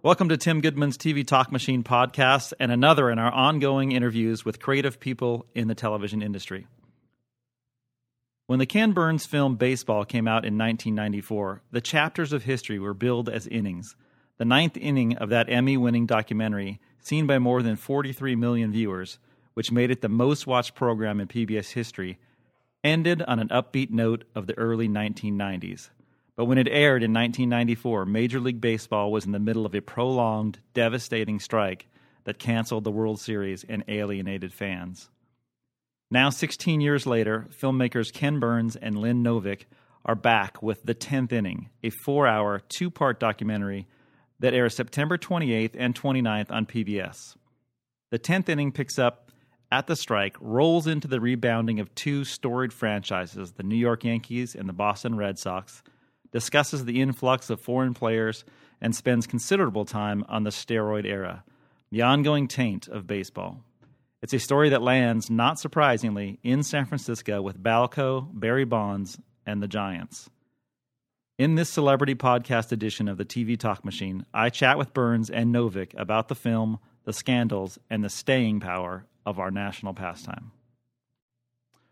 Welcome to Tim Goodman's TV Talk Machine podcast and another in our ongoing interviews with creative people in the television industry. When the Ken Burns film Baseball came out in 1994, the chapters of history were billed as innings. The ninth inning of that Emmy winning documentary, seen by more than 43 million viewers, which made it the most watched program in PBS history, ended on an upbeat note of the early 1990s. But when it aired in 1994, Major League Baseball was in the middle of a prolonged, devastating strike that canceled the World Series and alienated fans. Now, 16 years later, filmmakers Ken Burns and Lynn Novick are back with The 10th Inning, a four hour, two part documentary that airs September 28th and 29th on PBS. The 10th Inning picks up at the strike, rolls into the rebounding of two storied franchises, the New York Yankees and the Boston Red Sox discusses the influx of foreign players, and spends considerable time on the steroid era, the ongoing taint of baseball. It's a story that lands, not surprisingly, in San Francisco with Balco, Barry Bonds, and the Giants. In this celebrity podcast edition of the TV Talk Machine, I chat with Burns and Novick about the film, the scandals, and the staying power of our national pastime.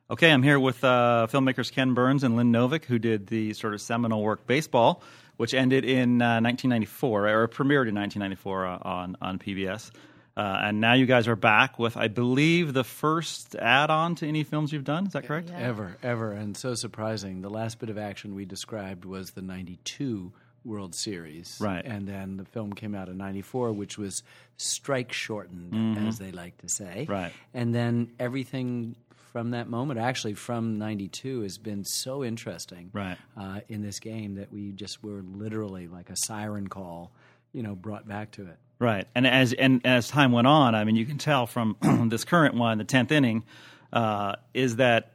Okay, I'm here with uh, filmmakers Ken Burns and Lynn Novick, who did the sort of seminal work Baseball, which ended in uh, 1994, or premiered in 1994 uh, on, on PBS. Uh, and now you guys are back with, I believe, the first add on to any films you've done. Is that correct? Yeah. Ever, ever. And so surprising. The last bit of action we described was the 92 World Series. Right. And then the film came out in 94, which was strike shortened, Mm-hmm. as they like to say. Right. And then everything from that moment, actually from 92, has been so interesting Right. uh, in this game that we just were literally like a siren call, you know, brought back to it. Right, and as and as time went on, I mean, you can tell from this current one, the tenth inning, uh, is that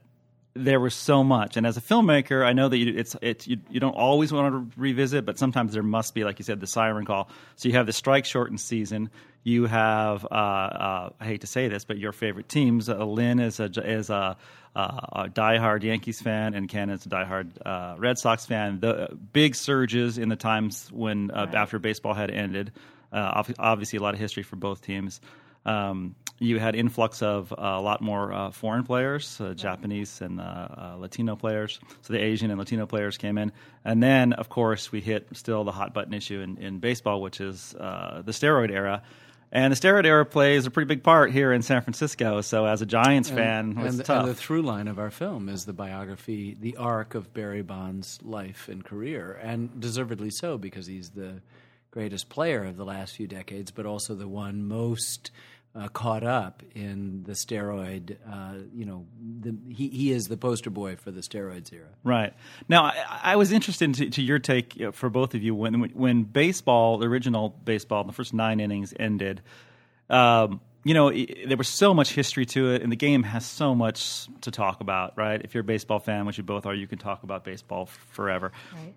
there was so much. And as a filmmaker, I know that you, it's it's you, you don't always want to revisit, but sometimes there must be, like you said, the siren call. So you have the strike shortened season. You have uh, uh, I hate to say this, but your favorite teams. Uh, Lynn is a is a, uh, a diehard Yankees fan, and Ken is a diehard uh, Red Sox fan. The big surges in the times when uh, after baseball had ended. Uh, obviously, a lot of history for both teams. Um, you had influx of uh, a lot more uh, foreign players, uh, Japanese and uh, uh, Latino players. So the Asian and Latino players came in, and then of course we hit still the hot button issue in, in baseball, which is uh, the steroid era. And the steroid era plays a pretty big part here in San Francisco. So as a Giants fan, and, the, tough. and the through line of our film is the biography, the arc of Barry Bonds' life and career, and deservedly so because he's the greatest player of the last few decades, but also the one most uh, caught up in the steroid. Uh, you know, the, he he is the poster boy for the steroids era. Right now, I, I was interested to, to your take you know, for both of you when when baseball, the original baseball, the first nine innings ended. Um, you know, i there was so much history to it, and the game has so much to talk about. Right? If you're a baseball fan, which you both are, you can talk about baseball f- forever. Right.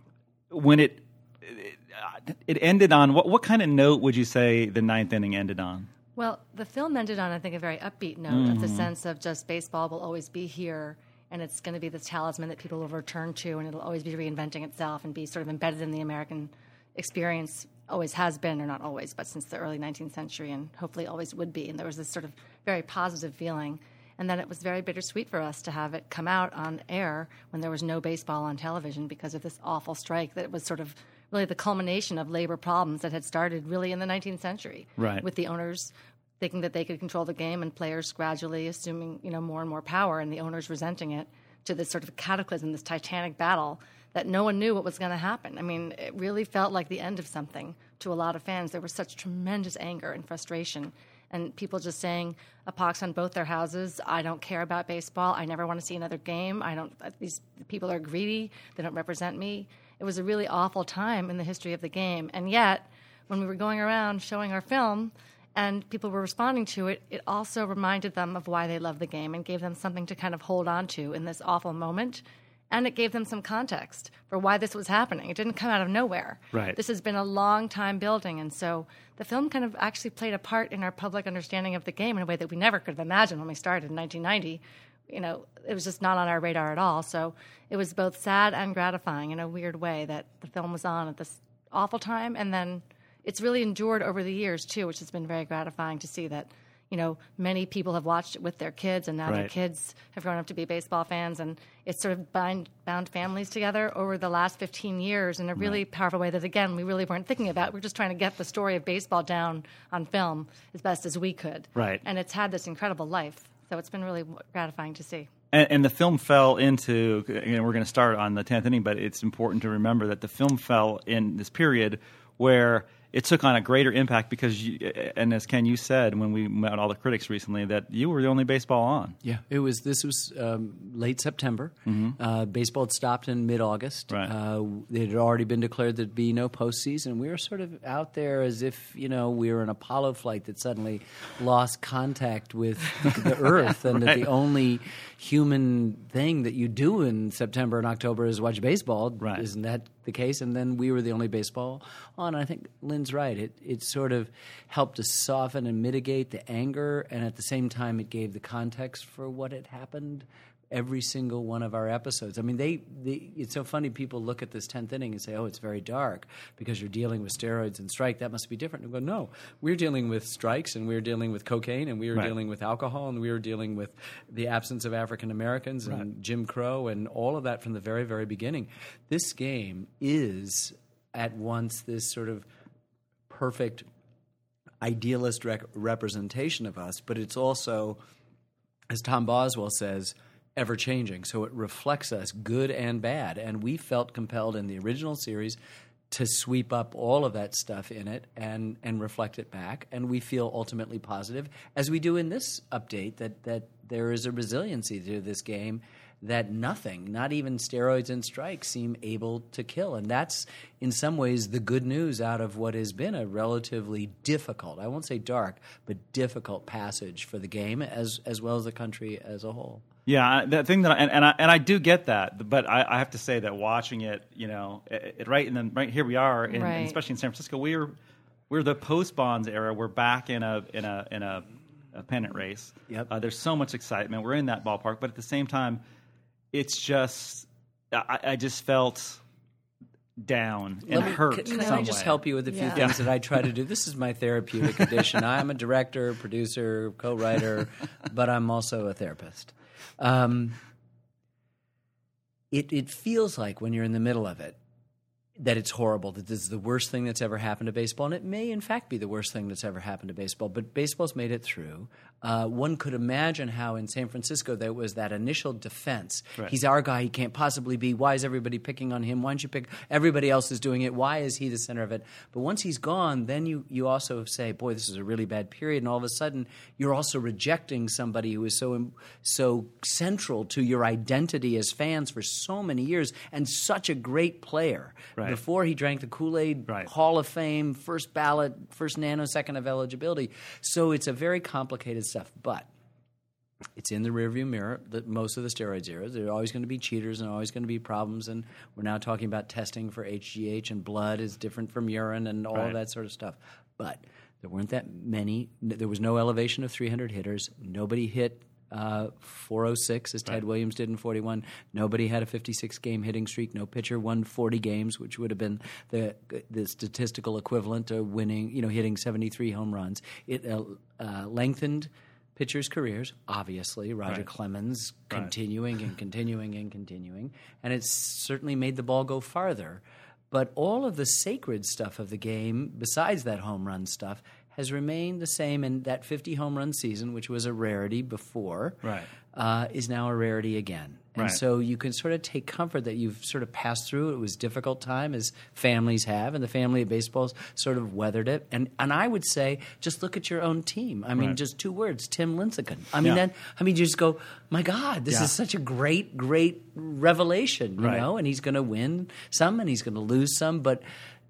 When it it, it ended on what what kind of note would you say the ninth inning ended on? Well, the film ended on, I think, a very upbeat note of the mm-hmm. sense of just baseball will always be here and it's going to be this talisman that people will return to and it'll always be reinventing itself and be sort of embedded in the American experience. Always has been, or not always, but since the early 19th century and hopefully always would be. And there was this sort of very positive feeling. And then it was very bittersweet for us to have it come out on air when there was no baseball on television because of this awful strike that was sort of really the culmination of labor problems that had started really in the 19th century. Right. with the owners thinking that they could control the game and players gradually assuming you know more and more power and the owners resenting it to this sort of cataclysm this titanic battle that no one knew what was going to happen. I mean it really felt like the end of something to a lot of fans. There was such tremendous anger and frustration and people just saying a pox on both their houses. I don't care about baseball. I never want to see another game. I don't these people are greedy. They don't represent me it was a really awful time in the history of the game and yet when we were going around showing our film and people were responding to it, it also reminded them of why they love the game and gave them something to kind of hold on to in this awful moment. And it gave them some context for why this was happening. It didn't come out of nowhere. Right. This has been a long time building. And so the film kind of actually played a part in our public understanding of the game in a way that we never could have imagined when we started in 1990. You know, it was just not on our radar at all. So it was both sad and gratifying in a weird way that the film was on at this awful time and then it's really endured over the years too, which has been very gratifying to see that you know many people have watched it with their kids, and now their kids have grown up to be baseball fans, and it's sort of bind, bound families together over the last 15 years in a really powerful way that again we really weren't thinking about. We're just trying to get the story of baseball down on film as best as we could, Right. And it's had this incredible life, so it's been really gratifying to see. And, and the film fell into, know, we're going to start on the 10th inning, but it's important to remember that the film fell in this period where it took on a greater impact because, you, and as Ken, you said when we met all the critics recently, that you were the only baseball on. Yeah, it was. This was um, late September. Uh, baseball had stopped in mid-August. Right. Uh, it had already been declared there'd be no postseason. We were sort of out there as if you know we were an Apollo flight that suddenly lost contact with the Earth, and that the only human thing that you do in September and October is watch baseball. Right. Isn't that the case? And then we were the only baseball on. I think Lynn's right. It it sort of helped to soften and mitigate the anger, and at the same time, it gave the context for what had happened. Every single one of our episodes. I mean, they, they. It's so funny. People look at this tenth inning and say, "Oh, it's very dark because you're dealing with steroids and strike. That must be different." And we go, "No, we're dealing with strikes, and we're dealing with cocaine, and we are Right. dealing with alcohol, and we are dealing with the absence of African Americans and Jim Crow, and all of that from the very, very beginning." This game is at once this sort of perfect idealist rec- representation of us, but it's also, as Tom Boswell says, ever changing. So it reflects us, good and bad. And we felt compelled in the original series to sweep up all of that stuff in it and, and reflect it back. And we feel ultimately positive, as we do in this update, that, that there is a resiliency to this game that nothing, not even steroids and strikes, seem able to kill. And that's, in some ways, the good news out of what has been a relatively difficult, I won't say dark, but difficult passage for the game as, as well as the country as a whole. Yeah, I- the thing that I, and, and I and I do get that, but I, I have to say that watching it, you know, it, it- right in the right here we are, in, Right. especially in San Francisco, we're we're the post Bonds era. We're back in a in a in a, a pennant race. Yep. Uh, there's so much excitement. We're in that ballpark, but at the same time, it's just I, I just felt down and Let me- hurt. Can, can I just way. help you with a few Yeah. things that I try to do? This is my therapeutic addition. I'm a director, producer, co-writer, but I'm also a therapist. Um, it it feels like when you're in the middle of it that it's horrible that this is the worst thing that's ever happened to baseball and it may in fact be the worst thing that's ever happened to baseball but baseball's made it through. Uh, one could imagine how in san francisco there was that initial defense. Right. he's our guy he can't possibly be. Why is everybody picking on him? Why don't you pick everybody else is doing it. Why is he the center of it? But once he's gone then you, you also say boy this is a really bad period and all of a sudden you're also rejecting somebody who is so so central to your identity as fans for so many years and such a great player. Right. Before he drank the Kool-Aid Right. Hall of Fame first ballot first nanosecond of eligibility so it's a very complicated stuff but it's in the rearview mirror. That most of the steroids era, there are always going to be cheaters and always going to be problems. And we're now talking about testing for HGH and blood is different from urine and all Right. that sort of stuff. But there weren't that many. There was no elevation of 300 hitters. Nobody hit. Uh, 406 as Ted Williams did in 41. Nobody had a 56 game hitting streak. No pitcher won 40 games, which would have been the the statistical equivalent to winning, you know, hitting 73 home runs. It uh, uh, lengthened pitchers' careers, obviously. Roger Right. Clemens Right. continuing and continuing and continuing. And it certainly made the ball go farther. But all of the sacred stuff of the game, besides that home run stuff, has remained the same. And that 50 home run season, which was a rarity before, Right. uh, is now a rarity again. And Right. so you can sort of take comfort that you've sort of passed through. It was a difficult time, as families have, and the family of baseball's sort of weathered it. And and I would say, just look at your own team. I mean, Right. just two words: Tim Lincecum. I mean, Yeah. then I mean, you just go, my God, this Yeah. is such a great, great revelation, you Right. know. And he's going to win some, and he's going to lose some, but.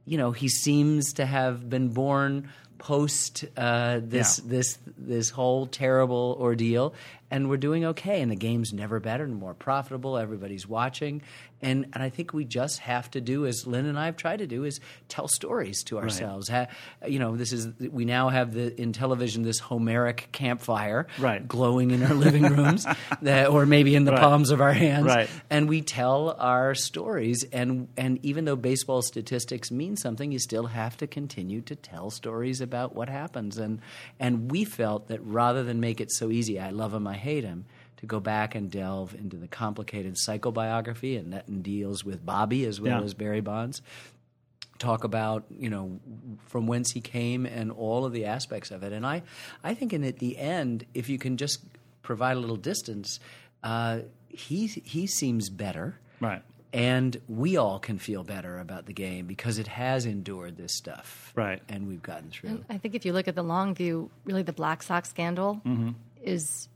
You know, he seems to have been born post uh, this Yeah. this this whole terrible ordeal, and we're doing okay. And the game's never better and more profitable. Everybody's watching, and and I think we just have to do as Lynn and I have tried to do is tell stories to ourselves. Ha, you know, this is we now have the in television this Homeric campfire Right. glowing in our living rooms, that, or maybe in the Right. palms of our hands, Right. and we tell our stories. And and even though baseball statistics mean something, you still have to continue to tell stories about what happens. And and we felt that rather than make it so easy, I love him, I hate him. To go back and delve into the complicated psychobiography, and that deals with Bobby as well Yeah. as Barry Bonds talk about you know from whence he came and all of the aspects of it and i i think in at the end if you can just provide a little distance uh, he he seems better Right. and we all can feel better about the game because it has endured this stuff Right. and we've gotten through I think if you look at the long view, really the Black Sox scandal Mm-hmm. is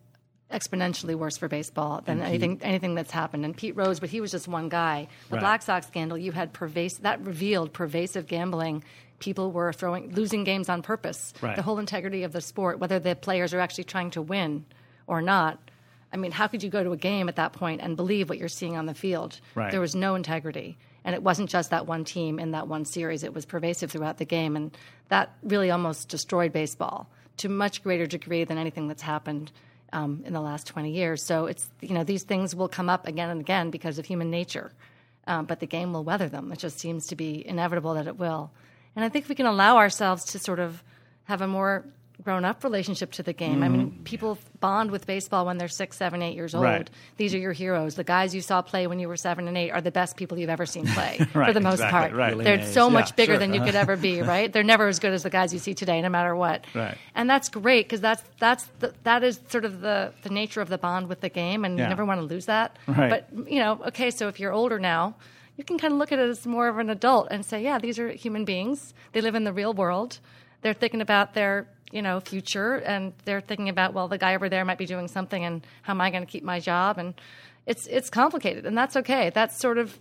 exponentially worse for baseball than anything anything that's happened. And Pete Rose, but he was just one guy. The Right. Black Sox scandal, you had pervasive that revealed pervasive gambling. People were throwing losing games on purpose. Right. The whole integrity of the sport, whether the players are actually trying to win or not. I mean, how could you go to a game at that point and believe what you're seeing on the field? Right. There was no integrity. And it wasn't just that one team in that one series, it was pervasive throughout the game. And that really almost destroyed baseball to much greater degree than anything that's happened um, in the last 20 years. So it's, you know, these things will come up again and again because of human nature. Um, but the game will weather them. It just seems to be inevitable that it will. And I think we can allow ourselves to sort of have a more grown up relationship to the game. I mean, mm-hmm. people bond with baseball when they're six, seven, eight years old. Right. These are your heroes. The guys you saw play when you were seven and eight are the best people you've ever seen play for the most exactly, part. right. They're so amazed. much bigger sure. than you could ever be, right? They're never as good as the guys you see today, no matter what. Right. And that's great because that's that's the, that is sort of the the nature of the bond with the game, and Yeah. you never want to lose that. Right. But you know, okay, so if you're older now. You can kind of look at it as more of an adult and say, yeah, these are human beings. They live in the real world. They're thinking about their, you know, future and they're thinking about, well, the guy over there might be doing something and how am I going to keep my job? And it's it's complicated and that's okay. That's sort of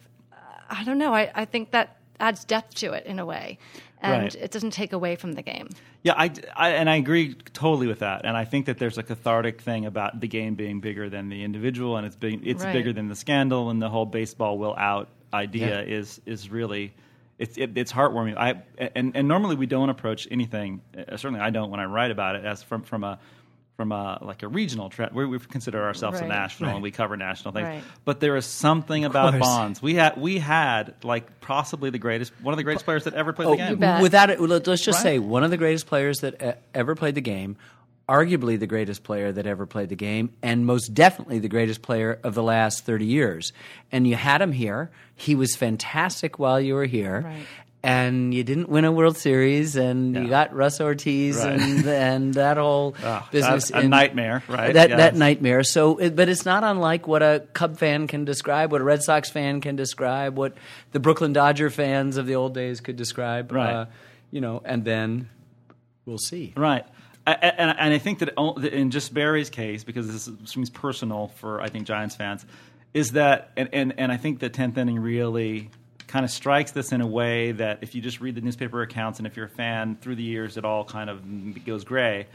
I don't know. I, I think that adds depth to it in a way. And Right. it doesn't take away from the game. Yeah, I, I- and I agree totally with that. And I think that there's a cathartic thing about the game being bigger than the individual, and it's big, it's Right. bigger than the scandal, and the whole baseball will out idea Yeah. is is really. It's it, it's heartwarming. I and, and normally we don't approach anything. Uh, certainly, I don't when I write about it as from from a from a like a regional trend. We, we consider ourselves a Right. national, and we cover national things. Right. But there is something about course. Bonds. We had we had like possibly the greatest, one of the greatest players that ever played the Oh, game. without it, let- let's just Right. say one of the greatest players that e- ever played the game, arguably the greatest player that ever played the game, and most definitely the greatest player of the last 30 years. And you had him here. He was fantastic while you were here. Right. And you didn't win a World Series, and you got Russ Ortiz Right. and and that whole Ah, business. a nightmare, right? That Yes. that nightmare. So, but it's not unlike what a Cub fan can describe, what a Red Sox fan can describe, what the Brooklyn Dodger fans of the old days could describe. Right. Uh, you know, and then we'll see. Right. I, I- and, and I think that in just Barry's case, because this seems personal for I think Giants fans, is that and, and, and I think the tenth inning really kind of strikes this in a way that if you just read the newspaper accounts and if you're a fan through the years, it all kind of goes gray.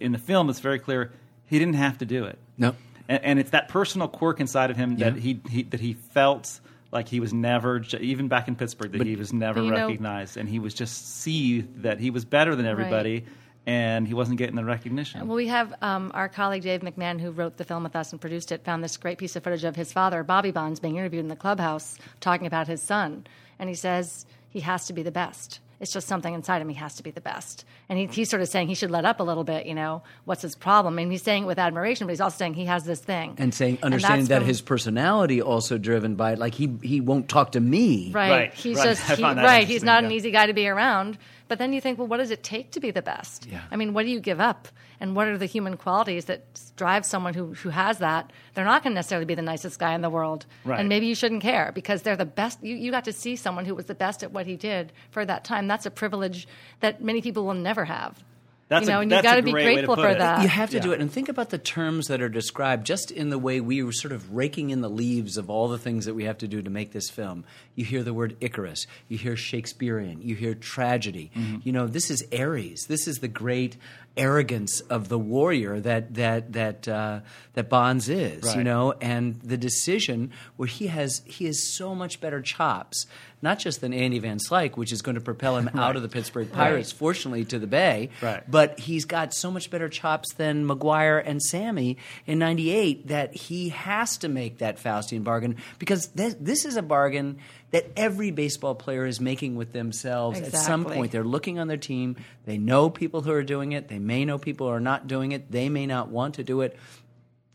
In the film, it's very clear he didn't have to do it. No. and, and it's that personal quirk inside of him that Yeah. he, he that he felt like he was never even back in Pittsburgh that he was never But you know- recognized and he was just see that he was better than everybody and he wasn't getting the recognition. Well, we have um, our colleague Dave McMahon, who wrote the film with us and produced it, found this great piece of footage of his father, Bobby Bonds, being interviewed in the clubhouse talking about his son. And he says he has to be the best. It's just something inside him. He has to be the best. And he, he's sort of saying he should let up a little bit, you know, what's his problem? And he's saying it with admiration, but he's also saying he has this thing. And saying, that's understanding that from- his personality also driven by it. like he he won't talk to me. Right. Right, He's right. just he, right. He's interesting, not an easy guy to be around. But then you think, well, what does it take to be the best? Yeah. I mean, what do you give up? And what are the human qualities that drive someone who, who has that? They're not going to necessarily be the nicest guy in the world. Right. And maybe you shouldn't care because they're the best. You, you got to see someone who was the best at what he did for that time. That's a privilege that many people will never have. That's you know, a, and you that's got to be great way to grateful for it. that. You have to do it. And think about the terms that are described just in the way we were sort of raking in the leaves of all the things that we have to do to make this film. You hear the word Icarus, you hear Shakespearean, you hear tragedy. Mm-hmm. You know, this is Ares. This is the great arrogance of the warrior that that that uh, that Bonds is, you know, and the decision where he has he has so much better chops, not just than Andy Van Slyke, which is going to propel him out of the Pittsburgh Pirates, fortunately to the Bay, Right. but he's got so much better chops than McGwire and Sammy in '98 that he has to make that Faustian bargain because th- this is a bargain that every baseball player is making with themselves at some point. They're looking on their team. They know people who are doing it. They may know people are not doing it. They may not want to do it.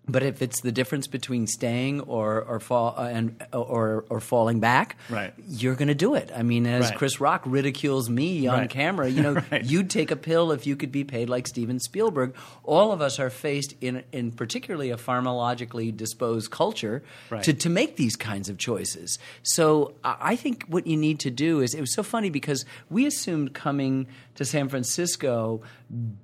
But if it's the difference between staying or or fall uh, and or or falling back, Right. you're going to do it. I mean, as Right. Chris Rock ridicules me on Right. camera, you know, you'd take a pill if you could be paid like Steven Spielberg. All of us are faced in in particularly a pharmacologically disposed culture to to make these kinds of choices. So I I think what you need to do is it was so funny because we assumed coming to San Francisco,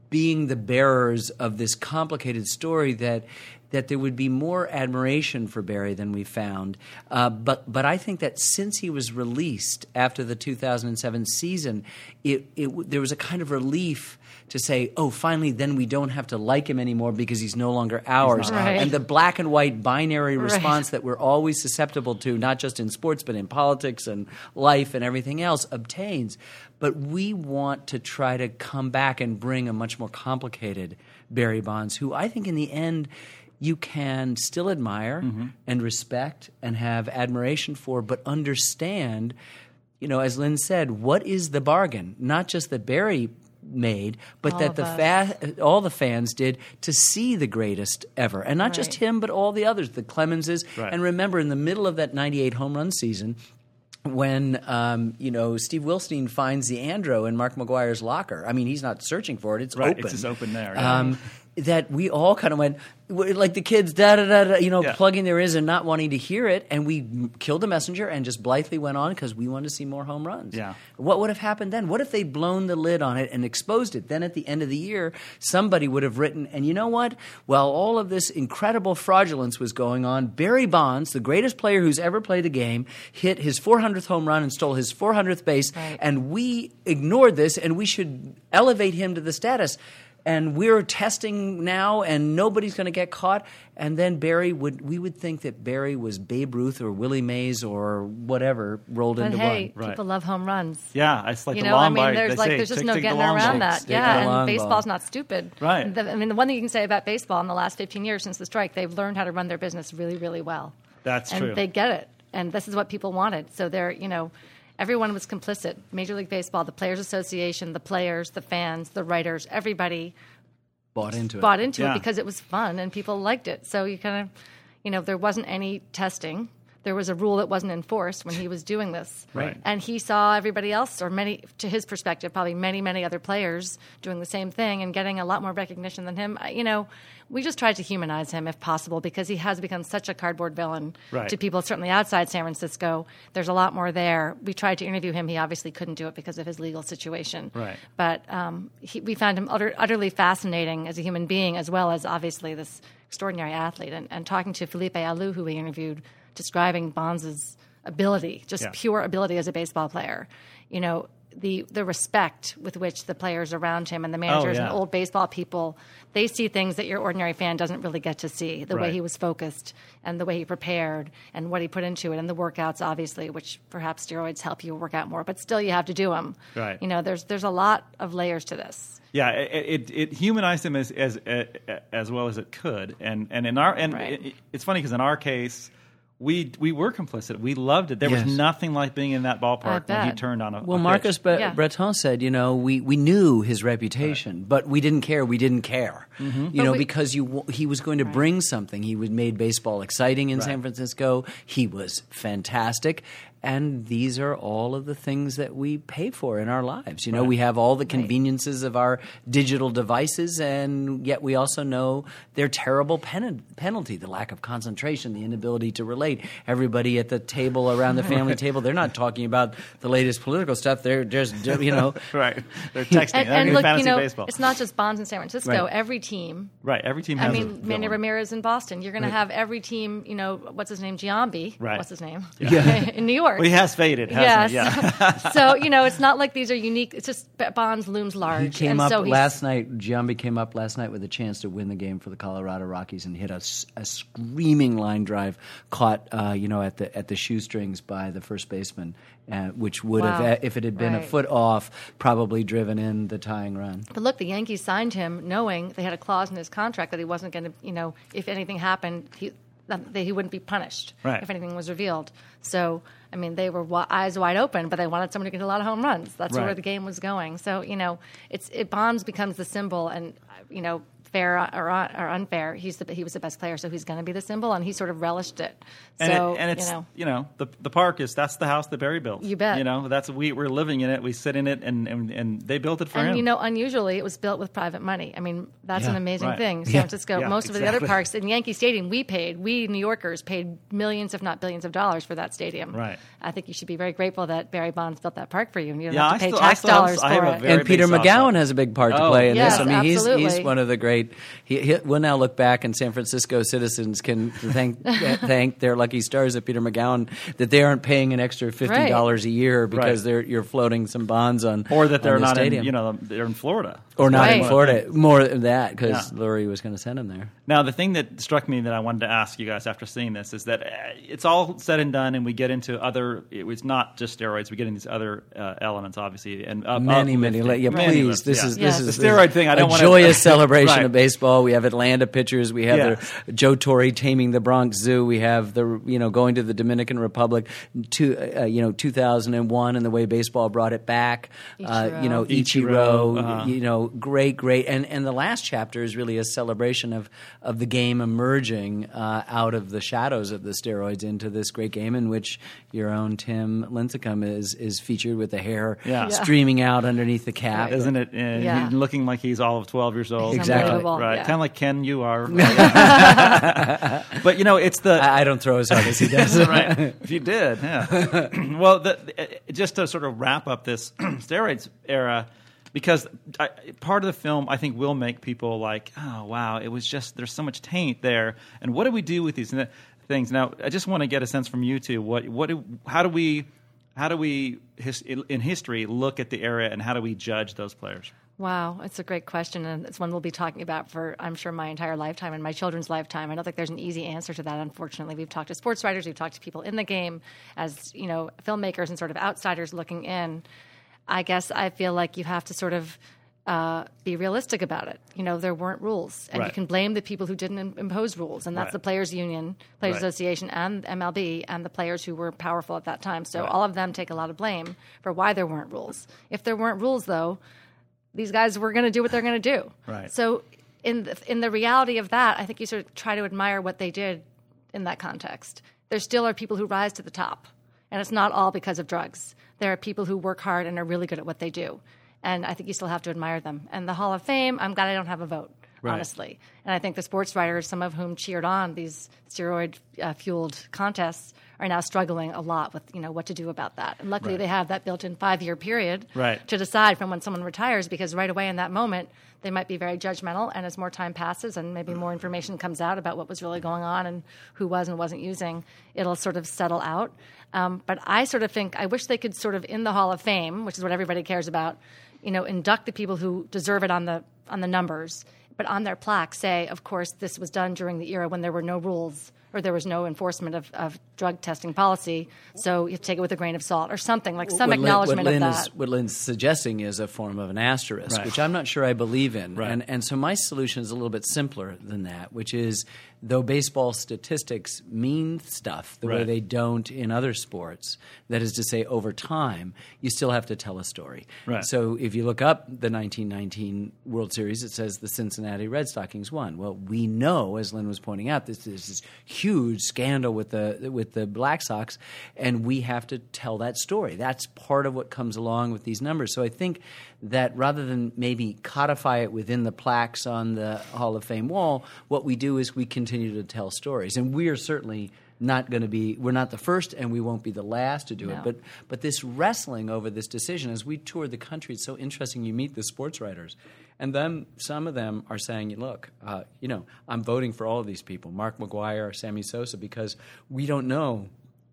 being the bearers of this complicated story that. That there would be more admiration for Barry than we found, uh, but but I think that since he was released after the 2007 season, it, it there was a kind of relief to say, oh, finally, then we don't have to like him anymore because he's no longer ours. ours. And the black and white binary Right. response that we're always susceptible to, not just in sports, but in politics and life and everything else, obtains. But we want to try to come back and bring a much more complicated Barry Bonds, who I think in the end you can still admire mm-hmm. and respect and have admiration for, but understand, you know, as Lynn said, what is the bargain? Not just that Barry made, but All that the fa- all the fans did to see the greatest ever, and not just him, but all the others, the Clemenses. Right. And remember, in the middle of that '98 home run season. When um, you know Steve Wilstein finds the Andro in Mark McGwire's locker, I mean he's not searching for it; it's Right, open. it's just open there, yeah. Um, that we all kind of went like the kids, da da da, da you know, Yeah. plugging their ears and not wanting to hear it, and we killed the messenger and just blithely went on because we wanted to see more home runs. Yeah. What would have happened then? What if they'd blown the lid on it and exposed it? Then at the end of the year, somebody would have written, and you know what? While all of this incredible fraudulence was going on, Barry Bonds, the greatest player who's ever played a game, hit his 400th home run and stole his 400th base, Right. and we ignored this, and we should elevate him to the status. And we're testing now, and nobody's going to get caught. And then Barry would, we would think that Barry was Babe Ruth or Willie Mays or whatever rolled But into hey, one. Right. people love home runs. Yeah, it's like you the know, long I mean, there's they like say, there's just tick, no tick getting long around ball. that. Stick yeah, and baseball's ball. not stupid. Right. The- I mean, the one thing you can say about baseball in the last 15 years since the strike, they've learned how to run their business really, really well. That's true and true. they get it, and this is what people wanted. So they're, you know, everyone was complicit. Major League Baseball, the Players Association, the players, the fans, the writers, everybody Bought into it. bought into Yeah. it because it was fun and people liked it. So you kind of, you know, there wasn't any testing. There was a rule that wasn't enforced when he was doing this. Right. And he saw everybody else, or many, to his perspective, probably many, many other players doing the same thing and getting a lot more recognition than him. You know, we just tried to humanize him if possible because he has become such a cardboard villain Right. to people, certainly outside San Francisco. There's a lot more there. We tried to interview him. He obviously couldn't do it because of his legal situation. Right. But um, he, we found him utter, utterly fascinating as a human being, as well as obviously this extraordinary athlete. And, and talking to Felipe Alou, who we interviewed, describing Bonds' ability, just Yeah. pure ability as a baseball player. You know, the the respect with which the players around him and the oh, managers and yeah. old baseball people they see things that your ordinary fan doesn't really get to see. The way he was focused and the way he prepared and what he put into it and the workouts, obviously, which perhaps steroids help you work out more, but still you have to do them. Right. You know, there's there's a lot of layers to this. Yeah, it, it, it humanized him as, as as well as it could, and and in our and Right. it, it's funny because in our case, we we were complicit. We loved it. There Yes. was nothing like being in that ballpark when he turned on a. Well, a Marcus pitch. Bre- Yeah. Breton said, you know, we, we knew his reputation, but we didn't care. We didn't care, Mm-hmm. you But know, we- because you he was going to bring something. He would made baseball exciting in San Francisco. He was fantastic, and these are all of the things that we pay for in our lives. You know, Right. we have all the conveniences of our digital devices, and yet we also know their terrible pen- penalty the lack of concentration, the inability to relate. Everybody at the table around the family table, they're not talking about the latest political stuff. They're just, you know, Right. They're texting. And, and look, you know, baseball. it's not just Bonds in San Francisco. Right. Every team. right. Every team I has a mean, Manny. Ramirez in Boston. You're going to have every team. You know, what's his name? Giambi. Right. What's his name? Yeah. in New York. Well, he has faded, hasn't Yes. he? Yeah. so you know, it's not like these are unique. It's just Bonds looms large. He came and up so last night. Giambi came up last night with a chance to win the game for the Colorado Rockies and hit a, a screaming line drive caught, uh, you know, at the at the shoestrings by the first baseman, uh, which would Wow. have, if it had been a foot off, probably driven in the tying run. But look, the Yankees signed him knowing they had a clause in his contract that he wasn't going to, you know, if anything happened, he that he wouldn't be punished Right. if anything was revealed. So, I mean, they were eyes wide open, but they wanted someone to get a lot of home runs. That's Right. where the game was going. So, you know, it's it Bonds becomes the symbol, and you know, fair or, or unfair, he's the he was the best player, so he's going to be the symbol, and he sort of relished it. And, so, it, and it's you know, the the park is that's the house that Barry built. You bet. You know that's we we're living in it. We sit in it, and and, and they built it for and him. you know, unusually, it was built with private money. I mean, that's an amazing right. thing. San Yeah. Francisco, Yeah, most of the other parks in Yankee Stadium, we paid. We New Yorkers paid millions, if not billions, of dollars for that stadium. Right. I think you should be very grateful that Barry Bonds built that park for you, and you don't Yeah, have to I pay still- tax dollars have for it. and Peter Magowan has a big part to Oh, play in yes, this. I mean, he's he's one of the great. He, he, we'll now look back, and San Francisco citizens can thank thank their lucky stars at Peter Magowan that they aren't paying an extra fifty dollars a year because Right. they're you're floating some bonds on or that they're the not stadium. in you know they're in Florida or not in Florida. More than that because Yeah. Lurie was going to send him there. Now, the thing that struck me that I wanted to ask you guys after seeing this is that uh, it's all said and done, and we get into other. It was not just steroids; we get into these other uh, elements, obviously, and uh, Many, many. uplifting. Yeah, Many please. lifts, This yeah. is Yes. this is The steroid thing, I don't a wanna- joyous celebration Right. of baseball. We have Atlanta pitchers. We have Yes. the Joe Torre taming the Bronx Zoo. We have the you know going to the Dominican Republic. To uh, you know 2001 and the way baseball brought it back. Uh, you know Ichiro. Ichiro. Uh-huh. You know great, great. And and the last chapter is really a celebration of of the game emerging uh, out of the shadows of the steroids into this great game in which your own Tim Lincecum is is featured with the hair Yeah. Yeah. streaming out underneath the cap. Isn't it? Uh, Yeah. looking like he's all of twelve years old. Exactly. unbelievable, Right, yeah. kind of like Ken, you are. but you know, it's the I, I don't throw as hard as he does. right. If you did, yeah. well, the, the- just to sort of wrap up this steroids era, because I, part of the film I think will make people like, oh wow, it was just there's so much taint there, and what do we do with these things? Now, I just want to get a sense from you two. What what do, how do we how do we his, in history look at the era and how do we judge those players? Wow, it's a great question, and it's one we'll be talking about for, I'm sure, my entire lifetime and my children's lifetime. I don't think there's an easy answer to that. Unfortunately, we've talked to sports writers, we've talked to people in the game, as you know, filmmakers and sort of outsiders looking in. I guess I feel like you have to sort of uh, be realistic about it. You know, there weren't rules, and Right. you can blame the people who didn't im- impose rules, and that's Right. the players' union, players' Right. association, and MLB, and the players who were powerful at that time. So all of them take a lot of blame for why there weren't rules. If there weren't rules, though, these guys were going to do what they're going to do. Right. So in the, in the reality of that, I think you sort of try to admire what they did in that context. There still are people who rise to the top, and it's not all because of drugs. There are people who work hard and are really good at what they do, and I think you still have to admire them. And the Hall of Fame, I'm glad I don't have a vote. Right. Honestly, and I think the sports writers, some of whom cheered on these steroid uh, fueled contests, are now struggling a lot with you know what to do about that. And luckily, Right. they have that built-in five-year period Right. to decide from when someone retires because right away in that moment they might be very judgmental and as more time passes and maybe more information comes out about what was really going on and who was and wasn't using it'll sort of settle out um, but i sort of think i wish they could sort of in the hall of fame which is what everybody cares about you know induct the people who deserve it on the on the numbers but on their plaque say of course this was done during the era when there were no rules or there was no enforcement of, of drug testing policy so you have to take it with a grain of salt or something like some what Lynn- acknowledgement what Lynn of Is, what Lynn's suggesting is a form of an asterisk, Right. which I'm not sure I believe in. Right. And, and so my solution is a little bit simpler than that, which is though baseball statistics mean stuff the way they don't in other sports, that is to say, over time, you still have to tell a story. Right. So if you look up the 1919 World Series, it says the Cincinnati Red Stockings won. Well, we know, as Lynn was pointing out, this is this huge scandal with the with the Black Sox, and we have to tell that story. That's part of what comes along with these numbers. So I think that rather than maybe codify it within the plaques on the Hall of Fame wall, what we do is we continue to tell stories, and we are certainly not going to be we're not the first and we won't be the last to do it. But but this wrestling over this decision as we tour the country it's so interesting you meet the sports writers. And then some of them are saying look uh, you know i'm voting for all of these people mark mcgwire sammy sosa because we don't know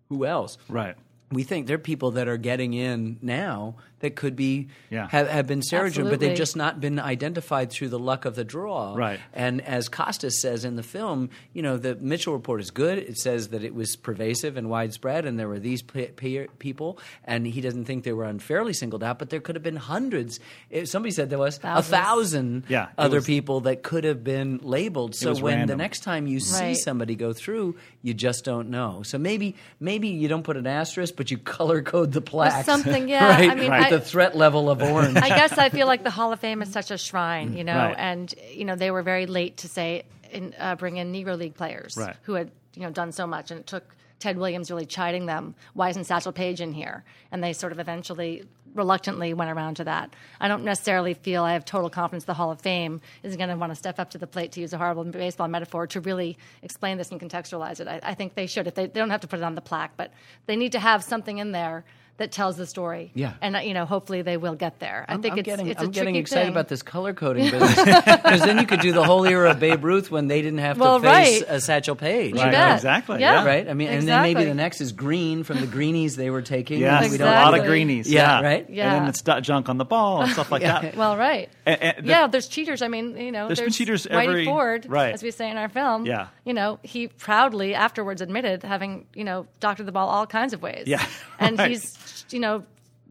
who else. Right. we think there are people that are getting in now that could be Yeah. have, have been Sargent, but they've just not been identified through the luck of the draw. Right. And as Costas says in the film, you know, the Mitchell report is good. It says that it was pervasive and widespread, and there were these pe- pe- people, and he doesn't think they were unfairly singled out, but there could have been hundreds. If somebody said there was Thousands. a thousand Yeah, other was- people that could have been labeled. So was when the next time you see Right. somebody go through, you just don't know. So maybe maybe you don't put an asterisk, but you color code the plaques. something, yeah. right? I mean, With I- the threat level of orange. I guess I feel like the Hall of Fame is such a shrine, you know, Right. and you know they were very late to say in, uh, bring in Negro League players Right. who had you know done so much, and it took Ted Williams really chiding them. Why isn't Satchel Paige in here? And they sort of eventually, reluctantly, went around to that. I don't necessarily feel I have total confidence the Hall of Fame is going to want to step up to the plate to use a horrible baseball metaphor to really explain this and contextualize it. I, I think they should. If they, they don't have to put it on the plaque, but they need to have something in there that tells the story. Yeah. and uh, you know, hopefully they will get there. I think I'm it's getting, it's a I'm getting excited thing. about this color coding business because then you could do the whole era of Babe Ruth when they didn't have Well, to face right. a Satchel Paige. You Right, bet. exactly, Yeah. yeah. Right? I mean, and then maybe the next is green from the greenies they were taking. Yeah, and we a lot of greenies. Yeah, Yeah, right? Yeah. And then it's stu- junk on the ball and stuff like that. Well, right. And- and the- yeah, there's cheaters. I mean, you know, There's been cheaters Whitey every- Ford, right. as we say in our film. Yeah. You know, he proudly afterwards admitted having, you know, doctored the ball all kinds of ways. Yeah, And right. he's, you know,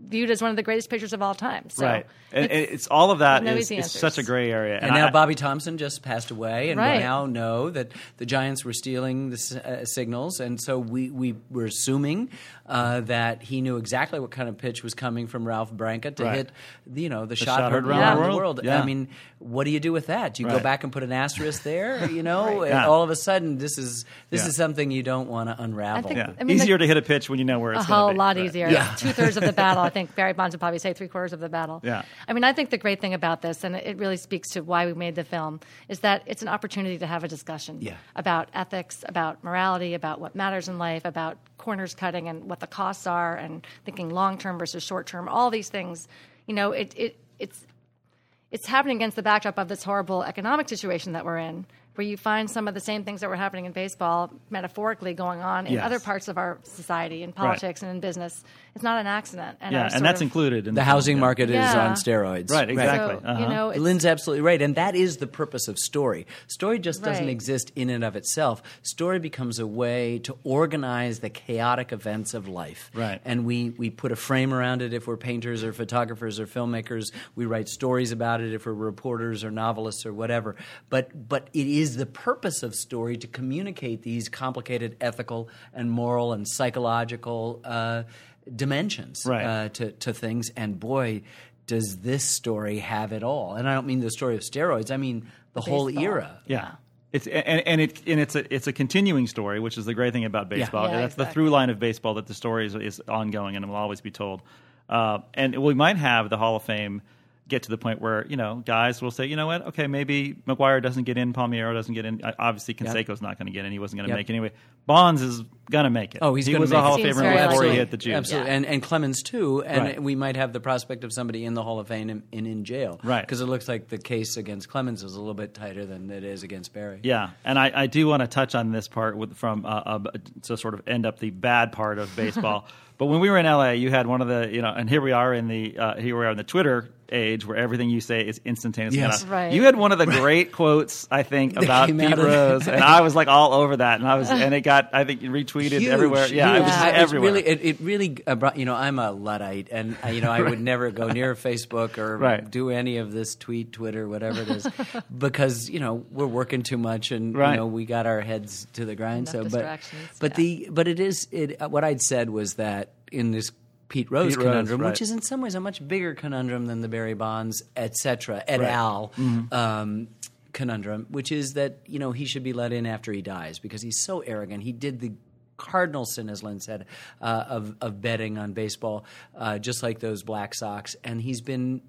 viewed as one of the greatest pitchers of all time. So right. And, and it's- it's all of that no is is such a gray area. And now I- Bobby Thomson just passed away, and Right. we now know that the Giants were stealing the uh, signals, and so we, we were assuming uh, that he knew exactly what kind of pitch was coming from Ralph Branca to Right. hit, you know, the, shot, shot heard heard around around the the world. world. Yeah. I mean, what do you do with that? Do you go back and put an asterisk there? You know, and Yeah. all of a sudden, this is this Yeah. is something you don't want to unravel. think- yeah. I mean, easier the- to hit a pitch when you know where a it's gonna whole be. lot Right. easier. Yeah. Two thirds of the battle. I think Barry Bonds would probably say three quarters of the battle. Yeah. I mean, I think the great thing about this, and it really speaks to why we made the film, is that it's an opportunity to have a discussion Yeah. about ethics, about morality, about what matters in life, about corners cutting and what the costs are, and thinking long term versus short term. All these things, you know, it, it it's it's happening against the backdrop of this horrible economic situation that we're in, where you find some of the same things that were happening in baseball metaphorically going on in Yes. other parts of our society, in politics and in business. It's not an accident. And Yeah, and that's of- included in the film, housing yeah. market is Yeah. on steroids. Right, exactly. So, Uh-huh. you know, Lynn's absolutely right, and that is the purpose of story. Story just doesn't exist in and of itself. Story becomes a way to organize the chaotic events of life. Right. And we, we put a frame around it if we're painters or photographers or filmmakers. We write stories about it if we're reporters or novelists or whatever. But but it is the purpose of story to communicate these complicated ethical and moral and psychological uh, dimensions Right. uh, to, to things. And boy, does this story have it all? And I don't mean the story of steroids. I mean the whole era. Yeah. It's and, and it and it's a it's a continuing story, which is the great thing about baseball. Yeah, That's the through line of baseball that the story is, is ongoing and will always be told. Uh, and we might have the Hall of Fame get to the point where you know guys will say, you know what, okay, maybe McGwire doesn't get in, Palmeiro doesn't get in. Obviously, Canseco's not going to get in. He wasn't going to Yep. make it anyway. Bonds is going to make it. Oh, he's he gonna was make a Hall of Seems Famer very before likely. he hit the juice. Absolutely, Yeah. and and Clemens too, and Right. we might have the prospect of somebody in the Hall of Fame in, in, in jail, Right. Because it looks like the case against Clemens is a little bit tighter than it is against Barry. Yeah, and I, I do want to touch on this part with, from uh, uh, to sort of end up the bad part of baseball But when we were in LA, you had one of the you know, and here we are in the uh, here we are in the Twitter age where everything you say is instantaneous. Yes. Kinda- Right. You had one of the great quotes I think about came Pete out of- Rose, and I was like all over that, and I was and it got I think you retweeted Huge, everywhere. Yeah, it was just I- it's everywhere. Really, it, it really uh, brought. You know, I'm a luddite, and uh, you know, I would never go near Facebook or Right. do any of this tweet, Twitter, whatever it is, because you know we're working too much, and Right. you know we got our heads to the grind. Enough so, but distractions, but yeah. the but it is it. uh, What I'd said was that in this. Pete Rose Pete Rose, conundrum, right. which is in some ways a much bigger conundrum than the Barry Bonds, et cetera, et Right. al. Um, conundrum, which is that you know he should be let in after he dies because he's so arrogant. He did the cardinal sin, as Lynn said, uh, of of betting on baseball, uh, just like those Black Sox, and he's been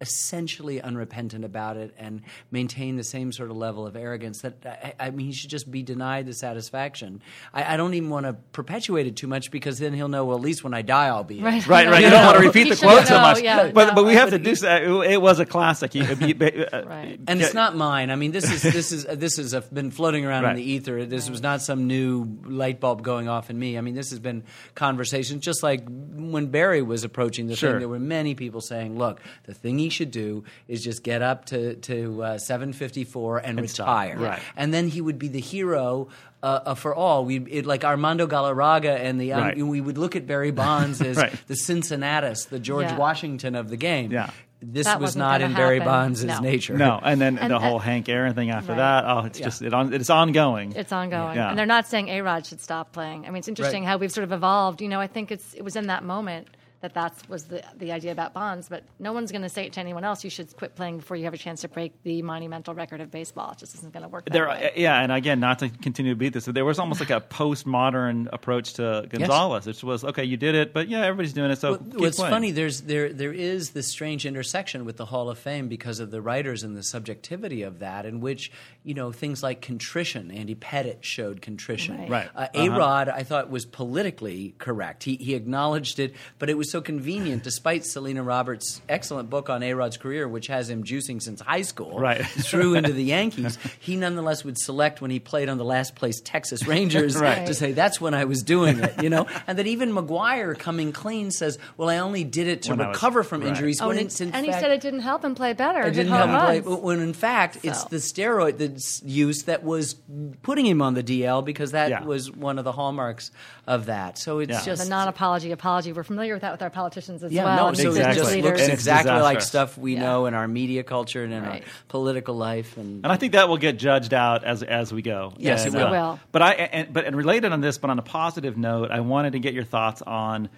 essentially unrepentant about it and maintain the same sort of level of arrogance that I, I mean he should just be denied the satisfaction. I, I don't even want to perpetuate it too much because then he'll know well at least when I die I'll be in. Right. Right, right. You don't want to repeat the shouldn't quote so much, yeah, but no. but we have to do. so- It, it was a classic. You- you- uh, Right. And yeah, it's not mine. I mean, this is this is this has been floating around Right. in the ether. This was not some new light bulb going off in me. I mean, this has been conversations. Just like when Barry was approaching the Sure. thing, there were many people saying, "Look, the thing he should do is just get up to to uh, seven fifty four and, stop. retire." Right. And then he would be the hero. Uh, uh, for all we it, like Armando Galarraga and the um, Right. we would look at Barry Bonds as Right. the Cincinnatus, the George Yeah. Washington of the game. Yeah. This That was wasn't not gonna in Barry. Bonds' No. nature. No, and then And- the whole and- Hank Aaron thing after Right. that. Oh, it's Yeah. just it on, it's ongoing. It's ongoing, Yeah. and they're not saying A Rod should stop playing. I mean, it's interesting Right. how we've sort of evolved. You know, I think it's it was in that moment that that was the the idea about Bonds, but no one's going to say it to anyone else. You should quit playing before you have a chance to break the monumental record of baseball. It just isn't going to work. That There, way. yeah, and again, not to continue to beat this, but there was almost like a postmodern approach to Gonzalez, which was okay, you did it, but yeah, everybody's doing it, so Well, keep what's playing. funny there's there there is this strange intersection with the Hall of Fame because of the writers and the subjectivity of that, in which you know things like contrition. Andy Pettitte showed contrition. Right. Right. Uh, Uh-huh. A Rod, I thought was politically correct. He he acknowledged it, but it was so convenient, despite Selena Roberts' excellent book on A Rod's career, which has him juicing since high school, Right. through into the Yankees. He nonetheless would select when he played on the last place Texas Rangers Right. to say that's when I was doing it, you know, and that even McGwire coming clean says, "Well, I only did it to When I was- recover from right. injuries." Oh, when and, it's in and he said it didn't help him play better. it didn't help him play. runs. When in fact, it's the steroid that's use that was putting him on the DL because that Yeah. was one of the hallmarks of that. So it's Yeah. just the non-apology apology. We're familiar with that with our politicians as yeah, well. no, so Exactly. it just leaders. looks And exactly like stuff we Yeah. know in our media culture and in our political life. And, And I think that will get judged out as as we go. Yes, it And, will. Uh, it will. But I and, but and related on this, but on a positive note, I wanted to get your thoughts on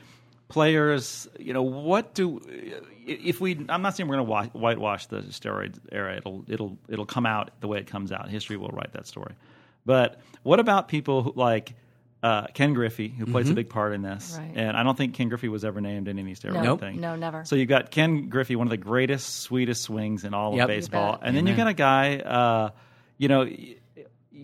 players. You know, what do if we? I'm not saying we're going to whitewash the steroid era. It'll it'll it'll come out the way it comes out. History will write that story. But what about people who, like uh, Ken Griffey, who plays a big part in this? Right. And I don't think Ken Griffey was ever named in any steroid No. Nope. thing. No, never. So you've got Ken Griffey, one of the greatest, sweetest swings in all Yep. of baseball, bet. and then you've got a guy. Uh, you know,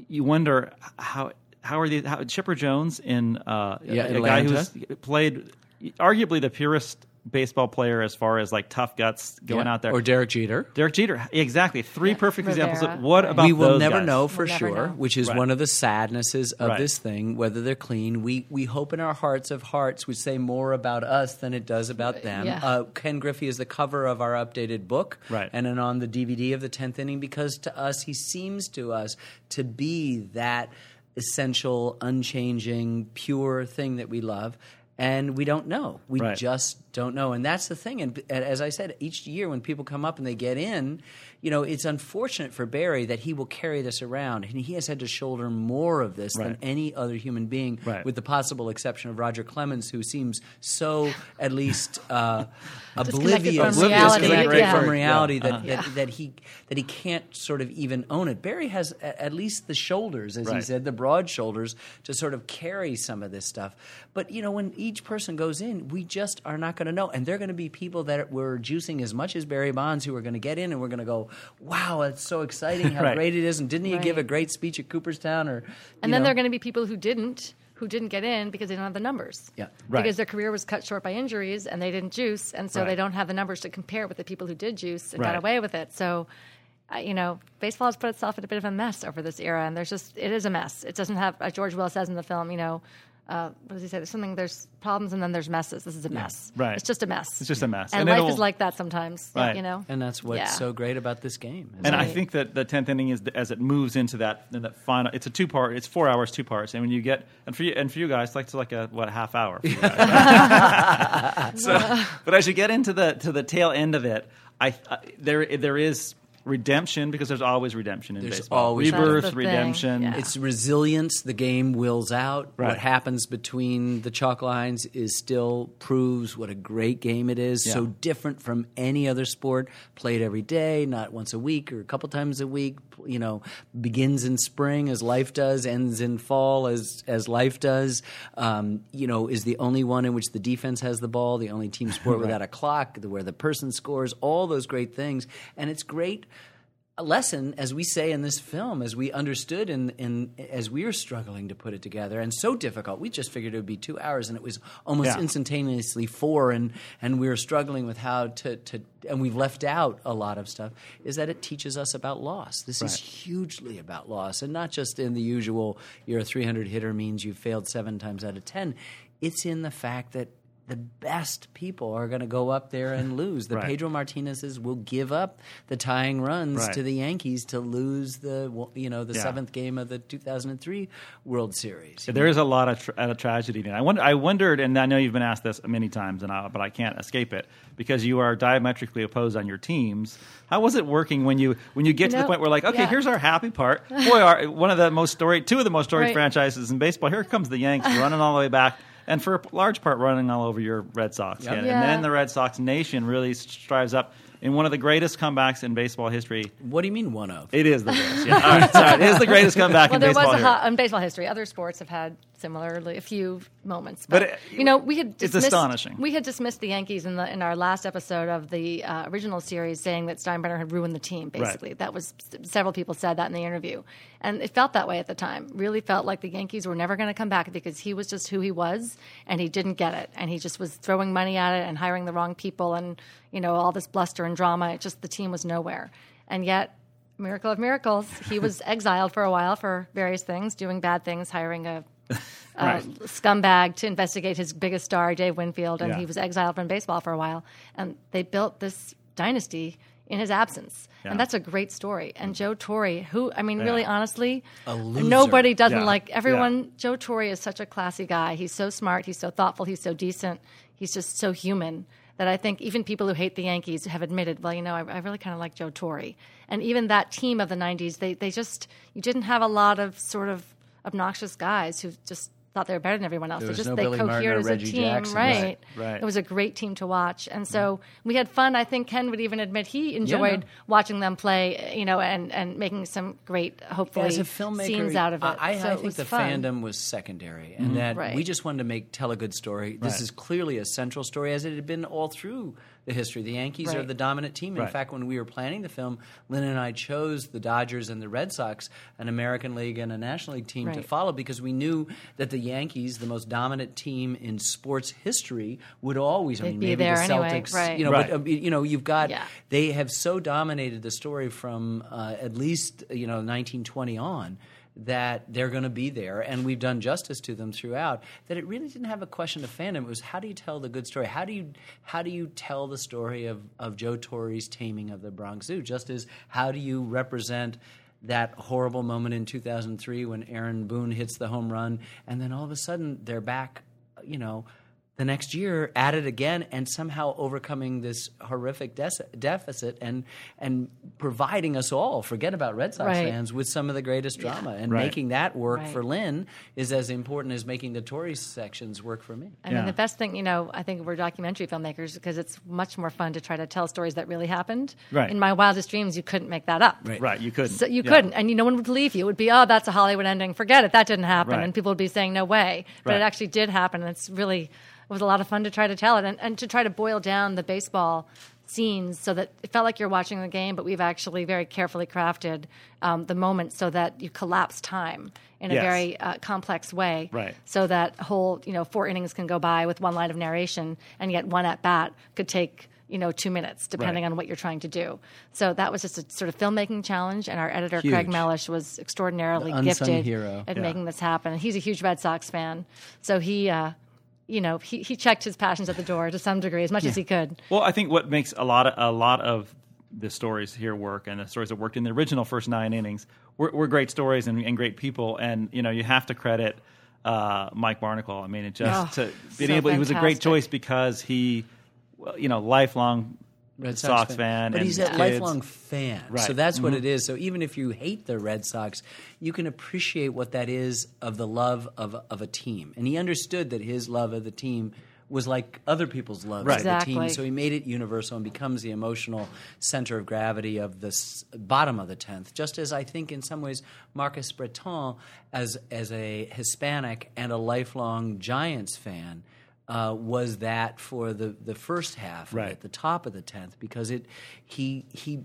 you wonder how how are these? How, Chipper Jones in uh, Yeah, a, a guy Atlanta. who's played arguably the purest baseball player as far as like tough guts going Yeah. out there. or Derek Jeter. Derek Jeter, exactly. Three Yeah. perfect examples. Rivera. Of, what about we will those never guys? know for We'll sure, know. which is Right. one of the sadnesses of Right. this thing. Whether they're clean, we we hope in our hearts of hearts would say more about us than it does about them. Yeah. Uh, Ken Griffey is the cover of our updated book, Right. and then on the DVD of the tenth inning because to us he seems to us to be that essential, unchanging, pure thing that we love. And we don't know. We Right. just don't know. And that's the thing. And, and as I said, each year when people come up and they get in, you know, it's unfortunate for Barry that he will carry this around. And he has had to shoulder more of this than any other human being, Right. with the possible exception of Roger Clemens, who seems so, at least, uh, oblivious, from reality, disconnected yeah. from reality Yeah. that, that, that he that he can't sort of even own it. Barry has at least the shoulders, as he said, the broad shoulders to sort of carry some of this stuff. But you know, when each person goes in, we just are not going to know, and they're going to be people that were juicing as much as Barry Bonds who are going to get in, and we're going to go, "Wow, that's so exciting! How Right. great it is!" And didn't he give a great speech at Cooperstown? Or And then know? there are going to be people who didn't, who didn't get in because they don't have the numbers. Yeah. Right. Because their career was cut short by injuries and they didn't juice, and so Right. they don't have the numbers to compare with the people who did juice and Right. got away with it. So, uh, you know, baseball has put itself in a bit of a mess over this era, and there's just it is a mess. It doesn't have, as George Will says in the film, you know. Uh, what does he say? There's something. There's problems and then there's messes. This is a mess. Right. It's just a mess. It's just a mess. And, And life is like that sometimes. Right. You know. And that's what's Yeah. so great about this game. And that- I think that the tenth inning is as it moves into that in that final. It's a two part. It's four hours, two parts. And when you get and for you and for you guys, it's like to like a what a half hour. For you guys. so, but as you get into the to the tail end of it, I, I there there is redemption because there's always redemption in There's baseball. always That's the rebirth, redemption. yeah. It's resilience. The game wills out. Right. What happens between the chalk lines is still proves what a great game it is. So different from any other sport. Played every day, not once a week or a couple times a week. You know, begins in spring as life does, ends in fall as as life does. Um, you know, is the only one in which the defense has the ball. The only team sport without a clock, where the person scores. All those great things, and it's great lesson, as we say in this film, as we understood and in, as we were struggling to put it together, and so difficult. We just figured it would be two hours, and it was almost Yeah. instantaneously four, and and we were struggling with how to to, and we've left out a lot of stuff. Is that it teaches us about loss? This is hugely about loss, and not just in the usual. You're a 300 hitter means you failed seven times out of ten. It's in the fact that. The best people are going to go up there and lose. The Right. Pedro Martinez's will give up the tying runs Right. to the Yankees to lose the you know the Yeah. seventh game of the 2003 World Series. There is a lot of tra- a tragedy. in it. I wonder. I wondered, and I know you've been asked this many times, and I, but I can't escape it because you are diametrically opposed on your teams. How was it working when you when you get to the point where like, okay, yeah. here's our happy part. Boy, our, one of the most storied, two of the most storied Right. franchises in baseball. Here comes the Yanks running all the way back. And for a large part, running all over your Red Sox, Yep. and, Yeah. and then the Red Sox nation really strives up in one of the greatest comebacks in baseball history. What do you mean one of? It is the greatest. Yeah. All right, sorry. It is the greatest comeback Well, in there baseball. was a in baseball history. Other sports have had similarly a few moments, But but, it- you know, we had it's dismissed, astonishing. We had dismissed the Yankees in the in our last episode of the uh, original series, saying that Steinbrenner had ruined the team. Basically, that was several people said that in the interview, and it felt that way at the time. Really felt like the Yankees were never going to come back because he was just who he was, and he didn't get it, and he just was throwing money at it and hiring the wrong people, and you know all this bluster and drama. It just the team was nowhere, and yet miracle of miracles, he was exiled for a while for various things, doing bad things, hiring a, Right. Um, scumbag to investigate his biggest star, Dave Winfield, and Yeah. he was exiled from baseball for a while. And they built this dynasty in his absence. Yeah. And that's a great story. And Joe Torre, who, I mean, really honestly, nobody doesn't Yeah. like Yeah. everyone. Joe Torre is such a classy guy. He's so smart. He's so thoughtful. He's so decent. He's just so human that I think even people who hate the Yankees have admitted, well, you know, I, I really kind of like Joe Torre. And even that team of the 90s, they, they just, you didn't have a lot of sort of obnoxious guys who just thought they were better than everyone else. There They just no they Billy Martin cohered or as Reggie a team, Jackson. right? Right, right. It was a great team to watch, and so mm-hmm. we had fun. I think Ken would even admit he enjoyed no. watching them play, you know, and and making some great, hopefully, As a filmmaker, scenes out of it. I, I, so I it think was the fun. fandom was secondary, and mm-hmm. that Right. we just wanted to make tell a good story. This Right. is clearly a central story, as it had been all through the history. The Yankees are the dominant team. In Right. fact, when we were planning the film, Lynn and I chose the Dodgers and the Red Sox, an American League and a National League team, to follow because we knew that the Yankees, the most dominant team in sports history, would always. I They'd mean, be maybe there the anyway, Celtics, right. you know, Right. but, uh, you know, you've got Yeah. they have so dominated the story from uh, at least you know 1920 on that they're going to be there and we've done justice to them throughout that it really didn't have a question of fandom it was how do you tell the good story how do you how do you tell the story of, of joe torre's taming of the bronx zoo just as how do you represent that horrible moment in 2003 when aaron boone hits the home run and then all of a sudden they're back you know the next year at it again and somehow overcoming this horrific des- deficit and and providing us all forget about Red Sox Right. fans with some of the greatest drama and Right. making that work Right. for Lynn is as important as making the Torre sections work for me. I Yeah. mean, the best thing, you know, I think we're documentary filmmakers because it's much more fun to try to tell stories that really happened. Right. In my wildest dreams, you couldn't make that up. Right. Right, you couldn't. So you Yeah. couldn't, and you, no one would believe you. It would be, oh, that's a Hollywood ending. Forget it. That didn't happen, Right. and people would be saying, no way. But Right. it actually did happen, and it's really it was a lot of fun to try to tell it and, and to try to boil down the baseball scenes so that it felt like you're watching the game, but we've actually very carefully crafted um, the moment so that you collapse time in a Yes. very uh, complex way, Right. So that whole you know four innings can go by with one line of narration, and yet one at bat could take. You know, two minutes, depending Right. on what you're trying to do. So that was just a sort of filmmaking challenge, and our editor Craig Huge. Mellish was extraordinarily gifted hero. at Yeah. making this happen. He's a huge Red Sox fan, so he, uh, you know, he, he checked his passions at the door to some degree, as much as he could. Well, I think what makes a lot of a lot of the stories here work, and the stories that worked in the original first nine innings, were, were great stories and, and great people. And you know, you have to credit uh, Mike Barnicle. I mean, it just Oh, to being so able. He was a great choice because he, well, you know, lifelong Red Sox, fan, but and he's a kids. lifelong fan. Right. Mm-hmm. So that's what it is. So even if you hate the Red Sox, you can appreciate what that is of the love of of a team. And he understood that his love of the team was like other people's love Right. of the team. So he made it universal and becomes the emotional center of gravity of the bottom of the tenth. Just as I think in some ways Marcus Breton, as as a Hispanic and a lifelong Giants fan. Uh, was that for the, the first half Right. it, the top of the tenth because it he he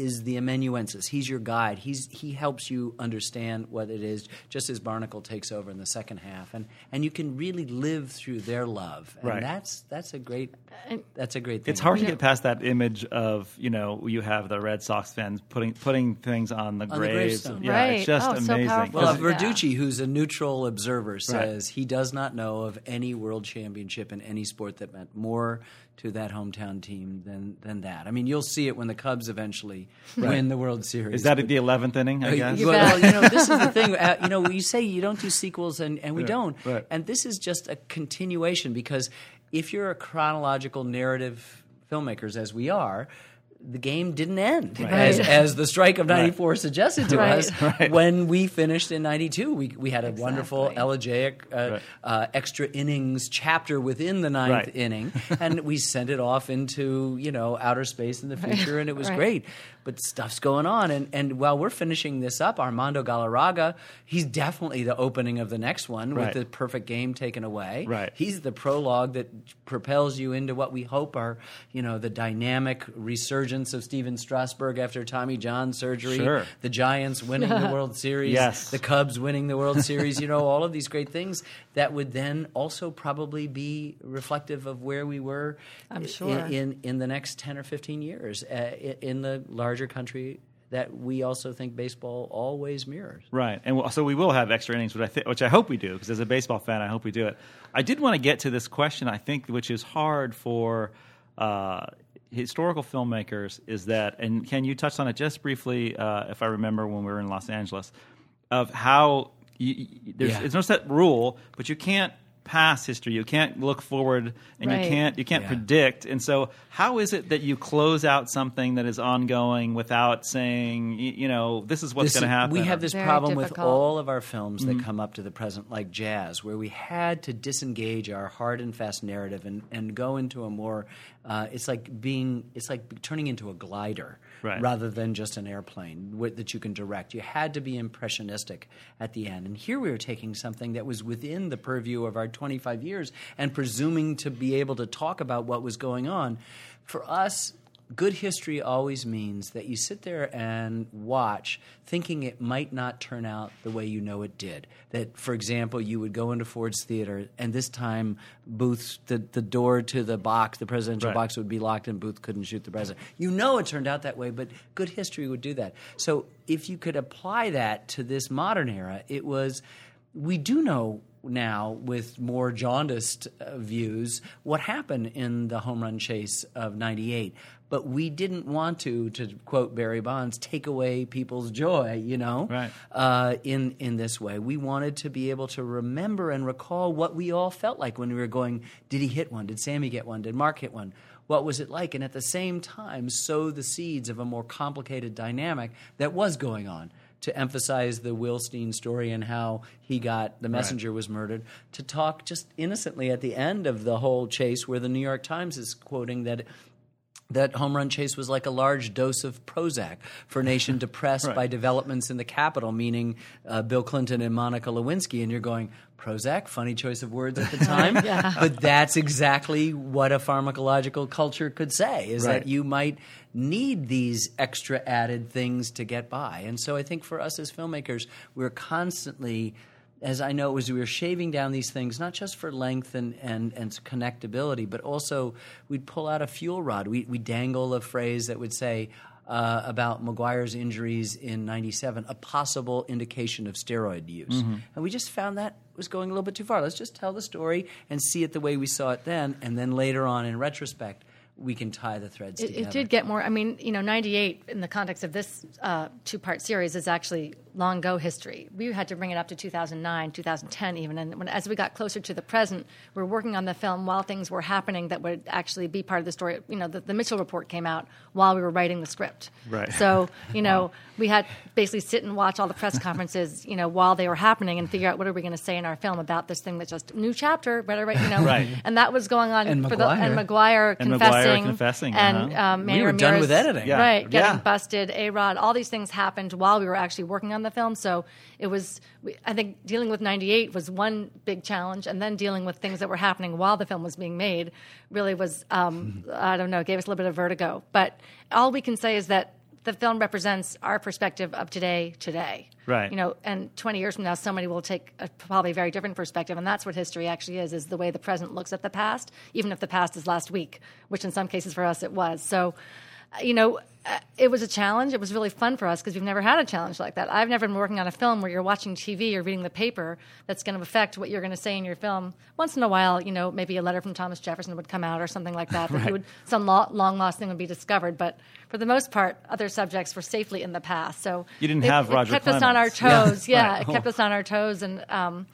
is the amanuensis. He's your guide. He's he helps you understand what it is. Just as Barnicle takes over in the second half, and and you can really live through their love, and Right. that's that's a great that's a great thing. It's hard to know- get past that image of you know you have the Red Sox fans putting putting things on the the graves. gravestone. yeah, Right. it's just Oh, so amazing. powerful. Well, Yeah. Verducci, who's a neutral observer, says he does not know of any world championship in any sport that meant more to that hometown team than than that. I mean, you'll see it when the Cubs eventually win the World Series. Is that but- the eleventh inning? I guess. Well, you know, this is the thing. Uh, you know, you say you don't do sequels, and, and we don't. right. And this is just a continuation because if you're a chronological narrative filmmakers, as we are, the game didn't end as, Right. as the strike of 94 suggested to Right. us Right. when we finished in 92 we, we had a wonderful elegiac uh, Right. uh, extra innings chapter within the ninth Right. inning and we sent it off into you know outer space in the future and it was Right. great but stuff's going on and, and while we're finishing this up armando galarraga he's definitely the opening of the next one Right. with the perfect game taken away Right. he's the prologue that propels you into what we hope are you know the dynamic resurgence of stephen strasburg after tommy john surgery Sure. the giants winning the world series Yes. the cubs winning the world series you know all of these great things that would then also probably be reflective of where we were I'm sure. in, in the next 10 or 15 years uh, in the larger country that we also think baseball always mirrors Right, and so we will have extra innings, which I th- which I hope we do, because as a baseball fan, I hope we do it. I did want to get to this question. I think which is hard for uh, historical filmmakers is that, and Ken, you touched on it just briefly, uh, if I remember when we were in Los Angeles, of how you, you- there's, Yeah. there's no set rule, but you can't pass history. You can't look forward, and Right. you can't you can't Yeah. predict. And so, how is it that you close out something that is ongoing without saying, you know, this is what's going to happen? We have this Very problem with all of our films Mm-hmm. that come up to the present, like jazz, where we had to disengage our hard and fast narrative and, and go into a more. Uh, it's like being. It's like turning into a glider Right. rather than just an airplane that you can direct. You had to be impressionistic at the end, and here we were taking something that was within the purview of our 25 years and presuming to be able to talk about what was going on. For us, good history always means that you sit there and watch thinking it might not turn out the way you know it did. That for example you would go into ford's theater and this time booth the, the door to the box the presidential Right. box would be locked and booth couldn't shoot the president. You know it turned out that way but good history would do that. So if you could apply that to this modern era it was we do know now with more jaundiced uh, views what happened in the home run chase of 98 but we didn't want to to quote barry bonds take away people's joy you know Right. uh, in in this way. We wanted to be able to remember and recall what we all felt like when we were going did he hit one? Did sammy get one? Did mark hit one? What was it like? And at the same time sow the seeds of a more complicated dynamic that was going on to emphasize the Wilstein story and how he got the messenger was murdered, to talk just innocently at the end of the whole chase, where the New York Times is quoting that. That home run chase was like a large dose of Prozac for a nation depressed Right. by developments in the Capitol, meaning uh, Bill Clinton and Monica Lewinsky. And you're going, Prozac? Funny choice of words at the time. But that's exactly what a pharmacological culture could say, is Right. that you might need these extra added things to get by. And so I think for us as filmmakers, we're constantly as I know, as we were shaving down these things, not just for length and, and, and connectability, but also we'd pull out a fuel rod. We, we dangle a phrase that would say, uh, about McGwire's injuries in 97, a possible indication of steroid use. Mm-hmm. And we just found that was going a little bit too far. Let's just tell the story and see it the way we saw it then, and then later on in retrospect, we can tie the threads It, together. it did get more. I mean, you know, '98 in the context of this uh, two-part series is actually long go history. We had to bring it up to 2009, 2010, even. And when, as we got closer to the present, we are working on the film while things were happening that would actually be part of the story. You know, the, the Mitchell report came out while we were writing the script. Right. So, you know, we had basically sit and watch all the press conferences, you know, while they were happening and figure out what are we going to say in our film about this thing that's just new chapter, whatever, you know. Right. And that was going on And for the and McGwire. McGwire And confessing McGwire confessing, and uh-huh. um, We Manny were done with editing. Yeah. Right, getting Yeah. busted, A Rod, all these things happened while we were actually working on the film. So it was, we- I think, dealing with '98 was one big challenge, and then dealing with things that were happening while the film was being made really was, um, I don't know, gave us a little bit of vertigo. But all we can say is that the film represents our perspective of today, today. Right. You know, and 20 years from now, somebody will take a probably very different perspective, and that's what history actually is: is the way the present looks at the past, even if the past is last week, which in some cases for us it was. So, you know, uh, it was a challenge. It was really fun for us because we've never had a challenge like that. I've never been working on a film where you're watching TV or reading the paper that's going to affect what you're going to say in your film. Once in a while, you know, maybe a letter from Thomas Jefferson would come out or something like that. That you would some lo- long lost thing would be discovered. But for the most part, other subjects were safely in the past. So You didn't it, have it Roger kept us on our Clemens. toes. Yeah, Right. it kept us on our toes and. Um,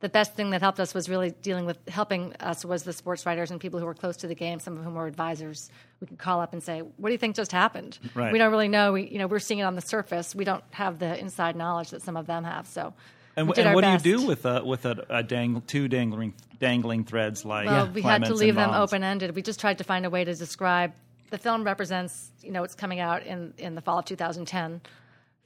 the best thing that helped us was really dealing with helping us was the sports writers and people who were close to the game, some of whom were advisors. We could call up and say, "What do you think just happened?" Right. We don't really know. We, you know, we're seeing it on the surface. We don't have the inside knowledge that some of them have. So, And, and what best. do you do with a, with a, a dang, two dangling dangling threads like Well, we had to leave them open ended. We just tried to find a way to describe. The film represents, you know, it's coming out in in the fall of 2010.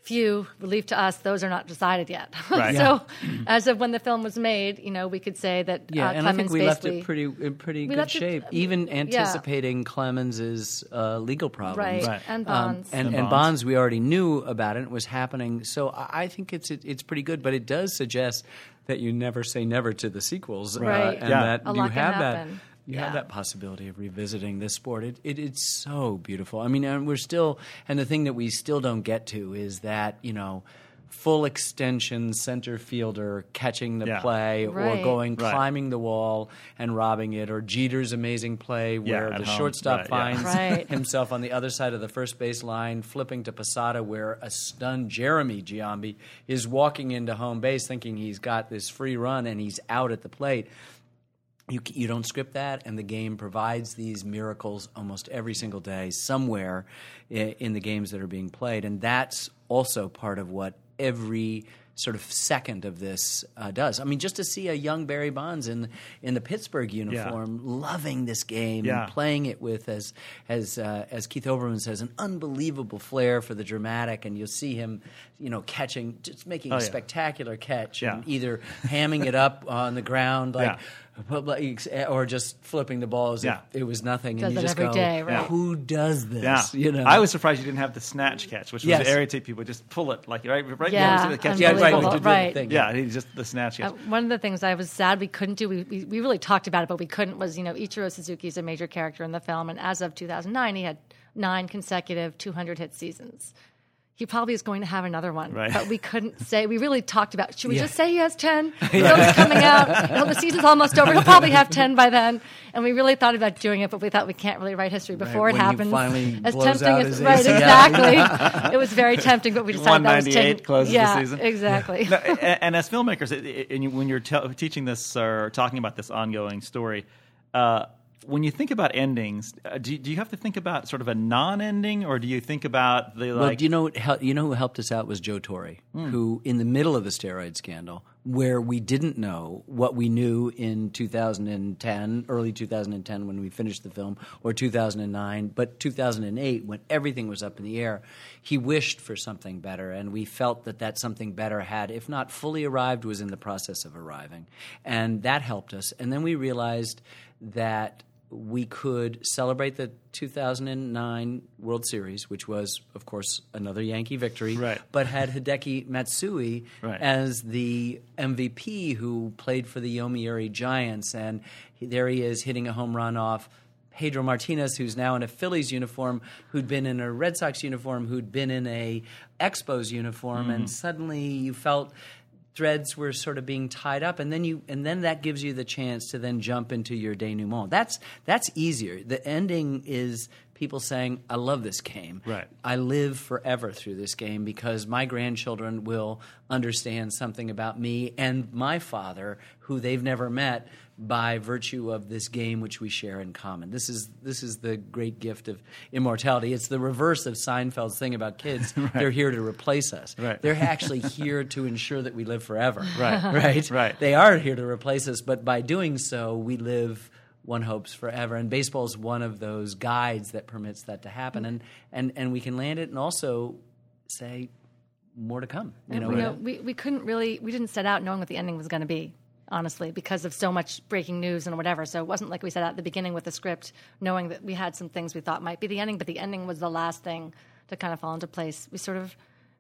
Few relief to us; those are not decided yet. Right. so, as of when the film was made, you know, we could say that Yeah, uh, and I think Clemens we left it pretty in pretty good left it- shape, uh, even yeah. anticipating Clemens's uh, legal problems. right, Right. and Um, bonds. and, And and Bonds. bonds. we already knew about it. It was happening, so I, I think it's it, it's pretty good. But it does suggest that you never say never to the sequels, uh, and Yeah. that A you lot can have that happen. You Yeah. have that possibility of revisiting this sport. It, it it's so beautiful. I mean, and we're still, and the thing that we still don't get to is that you know. Full extension center fielder catching the Yeah. play, or Right. going Right. climbing the wall and robbing it, or Jeter's amazing play where at the home. shortstop Right, yeah. finds Right. himself on the other side of the first base line, flipping to Posada, where a stunned Jeremy Giambi is walking into home base thinking he's got this free run and he's out at the plate. You, you don't script that, and the game provides these miracles almost every single day somewhere i- in the games that are being played. And that's also part of what every sort of second of this uh, does. I mean, just to see a young Barry Bonds in in the Pittsburgh uniform, loving this game Yeah. and playing it with, as as uh, as Keith Olbermann says, an unbelievable flair for the dramatic, and you'll see him, you know, catching, just making Oh, a yeah. spectacular catch, Yeah. and either hamming it up on the ground like. Yeah. Or just flipping the balls. Yeah. it was nothing, Does and you it just every go, day, right. "Who does this?" Yeah, You know, I was surprised you didn't have the snatch catch, which Yes. was to irritate people. Just pull it like right, right. Yeah, the catch yeah, goes right, full. unbelievable. to do the right. thing. Yeah, he's just the snatch catch. Uh, one of the things I was sad we couldn't do, we, we, we really talked about it, but we couldn't, was, you know, Ichiro Suzuki is a major character in the film, and as of 2009, he had nine consecutive 200 hit seasons. He probably is going to have another one, Right. but we couldn't say. We really talked about. Should we Yeah. just say he has ten? The film's coming out. You the season's almost over. He'll probably have ten by then. And we really thought about doing it, but we thought we can't really write history before when it he happens. finally as blows tempting out as his right, ACL. exactly. it was very tempting, but we decided that was 198 taking. closes the season. exactly. No, and, and as filmmakers, it- it- and you, when you're te- teaching this or talking about this ongoing story, uh, when you think about endings, uh, do, you, do you have to think about sort of a non-ending, or do you think about the Well, like? do you know hel- you know who helped us out was Joe Torre, who in the middle of the steroid scandal, where we didn't know what we knew in 2010, early 2010 when we finished the film, or 2009, but 2008 when everything was up in the air, he wished for something better, and we felt that that something better had, if not fully arrived, was in the process of arriving, and that helped us. And then we realized that we could celebrate the 2009 World Series, which was, of course, another Yankee victory, Right. but had Hideki Matsui Right. as the MVP who played for the Yomiuri Giants. And there he is hitting a home run off Pedro Martinez, who's now in a Phillies uniform, who'd been in a Red Sox uniform, who'd been in a Expos uniform, mm-hmm. and suddenly you felt threads were sort of being tied up and then you and then that gives you the chance to then jump into your denouement. That's that's easier. The ending is people saying i love this game Right. i live forever through this game because my grandchildren will understand something about me and my father who they've never met by virtue of this game which we share in common this is this is the great gift of immortality it's the reverse of seinfeld's thing about kids they're here to replace us Right. they're actually here to ensure that we live forever Right. right Right. they are here to replace us but by doing so we live one hopes forever and baseball is one of those guides that permits that to happen and and and we can land it and also say more to come you And, know, you know, we, we couldn't really, we didn't set out knowing what the ending was going to be, honestly, because of so much breaking news and whatever. So it wasn't like we set out at the beginning with the script, knowing that we had some things we thought might be the ending, but the ending was the last thing to kind of fall into place. We sort of,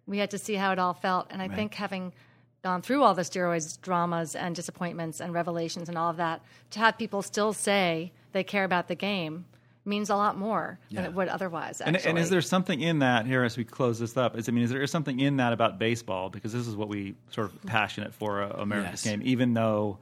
we had to see how it all felt. And I think having gone through all the steroids dramas and disappointments and revelations and all of that, to have people still say they care about the game means a lot more than it would otherwise. And, and is there something in that here as we close this up? Is I mean, is there something in that about baseball because this is what we sort of passionate for uh, America's Yes. game, even though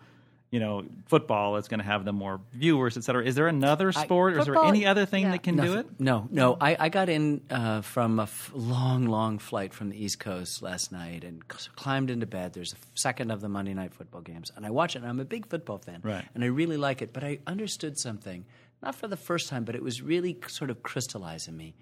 you know football is going to have the more viewers, et cetera. Is there another sport, or is there any other thing yeah. that can do it? No, no. I, I got in uh, from a f- long, long flight from the East Coast last night and c- climbed into bed. There's a second of the Monday night football games, and I watch it. And I'm a big football fan, Right. And I really like it. But I understood something, not for the first time, but it was really sort of crystallizing me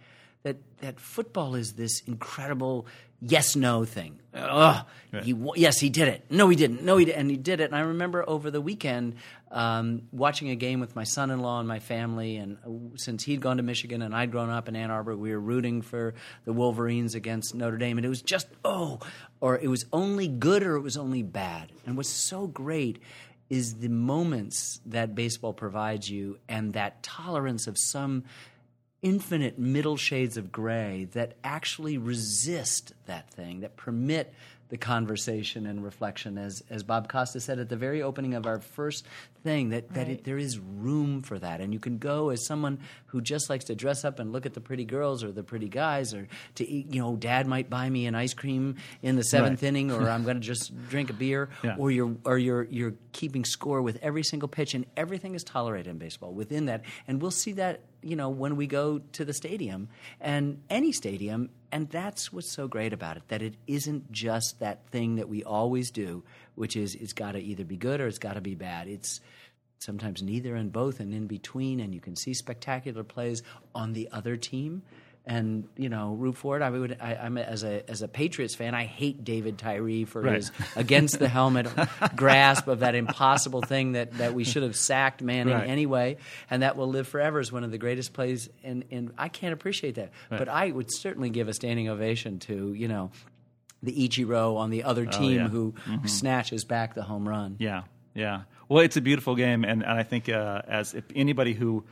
that that football is this incredible yes no thing. Ugh, he yes he did it. No he didn't. No he did and he did it. And I remember over the weekend um, watching a game with my son-in-law and my family. And uh, since he'd gone to Michigan and I'd grown up in Ann Arbor, we were rooting for the Wolverines against Notre Dame, and it was just oh, or it was only good or it was only bad. And what's so great is the moments that baseball provides you and that tolerance of some infinite middle shades of gray that actually resist that thing, that permit the conversation and reflection, as as Bob Costa said at the very opening of our first thing, that that it, there is room for that, and you can go as someone who just likes to dress up and look at the pretty girls or the pretty guys, or to eat. You know, Dad might buy me an ice cream in the seventh Right. inning, or I'm going to just drink a beer, Yeah. or you're or you're you're keeping score with every single pitch, and everything is tolerated in baseball within that, and we'll see that you know when we go to the stadium and any stadium, and that's what's so great about it that it isn't just that thing that we always do, which is it's got to either be good or it's got to be bad. It's sometimes neither and both and in between, and you can see spectacular plays on the other team. And you know, root for it. I would. I, I'm a- as a as a Patriots fan. I hate David Tyree for Right. his against the helmet grasp of that impossible thing that, that we should have sacked Manning Right. anyway, and that will live forever as one of the greatest plays. And, and I can't appreciate that, but I would certainly give a standing ovation to you know the Ichiro on the other team yeah. who snatches back the home run. Yeah, yeah. Well, it's a beautiful game, and, and I think uh, as if anybody who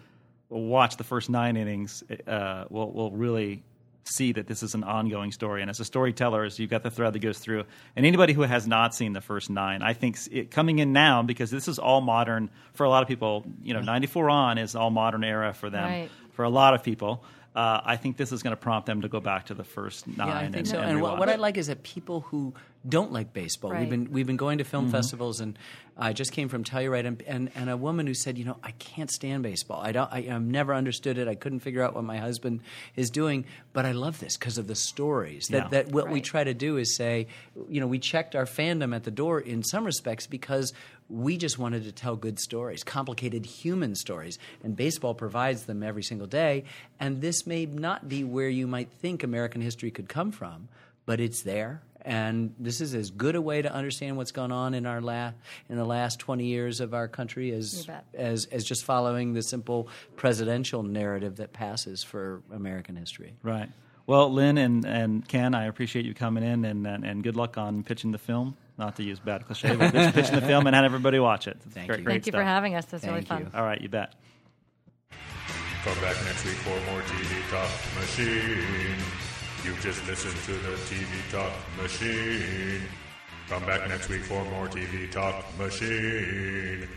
watched the first nine innings uh, will will really see that this is an ongoing story. And as a storyteller, as you've got the thread that goes through, and anybody who has not seen the first nine, I think it, coming in now because this is all modern for a lot of people. You know, ninety four on is all modern era for them. Right. For a lot of people. Uh, I think this is going to prompt them to go back to the first nine. Yeah, I think and, so. And, And, what, what I like is that people who don't like baseball, we've been we've been going to Mm-hmm. film festivals, and I just came from Telluride, and, and and a woman who said, you know, I can't stand baseball. I don't. I, I've never understood it. I couldn't figure out what my husband is doing, but I love this because of the stories. That Yeah. that what we try to do is say, you know, we checked our fandom at the door in some respects because we just wanted to tell good stories, complicated human stories, and baseball provides them every single day. And this may not be where you might think American history could come from, but it's there. And this is as good a way to understand what's gone on in our la- in the last twenty years of our country as as as just following the simple presidential narrative that passes for American history. Right. Well, Lynn and, and Ken, I appreciate you coming in and, and, and good luck on pitching the film not to use bad cliche, but just pitching the film and had everybody watch it. Thank great, you. Great Thank you for having us. That's Thank really fun. You. All right, you bet. Come back next week for more TV Talk Machine. You've just listened to the TV Talk Machine. Come back next week for more TV Talk Machine.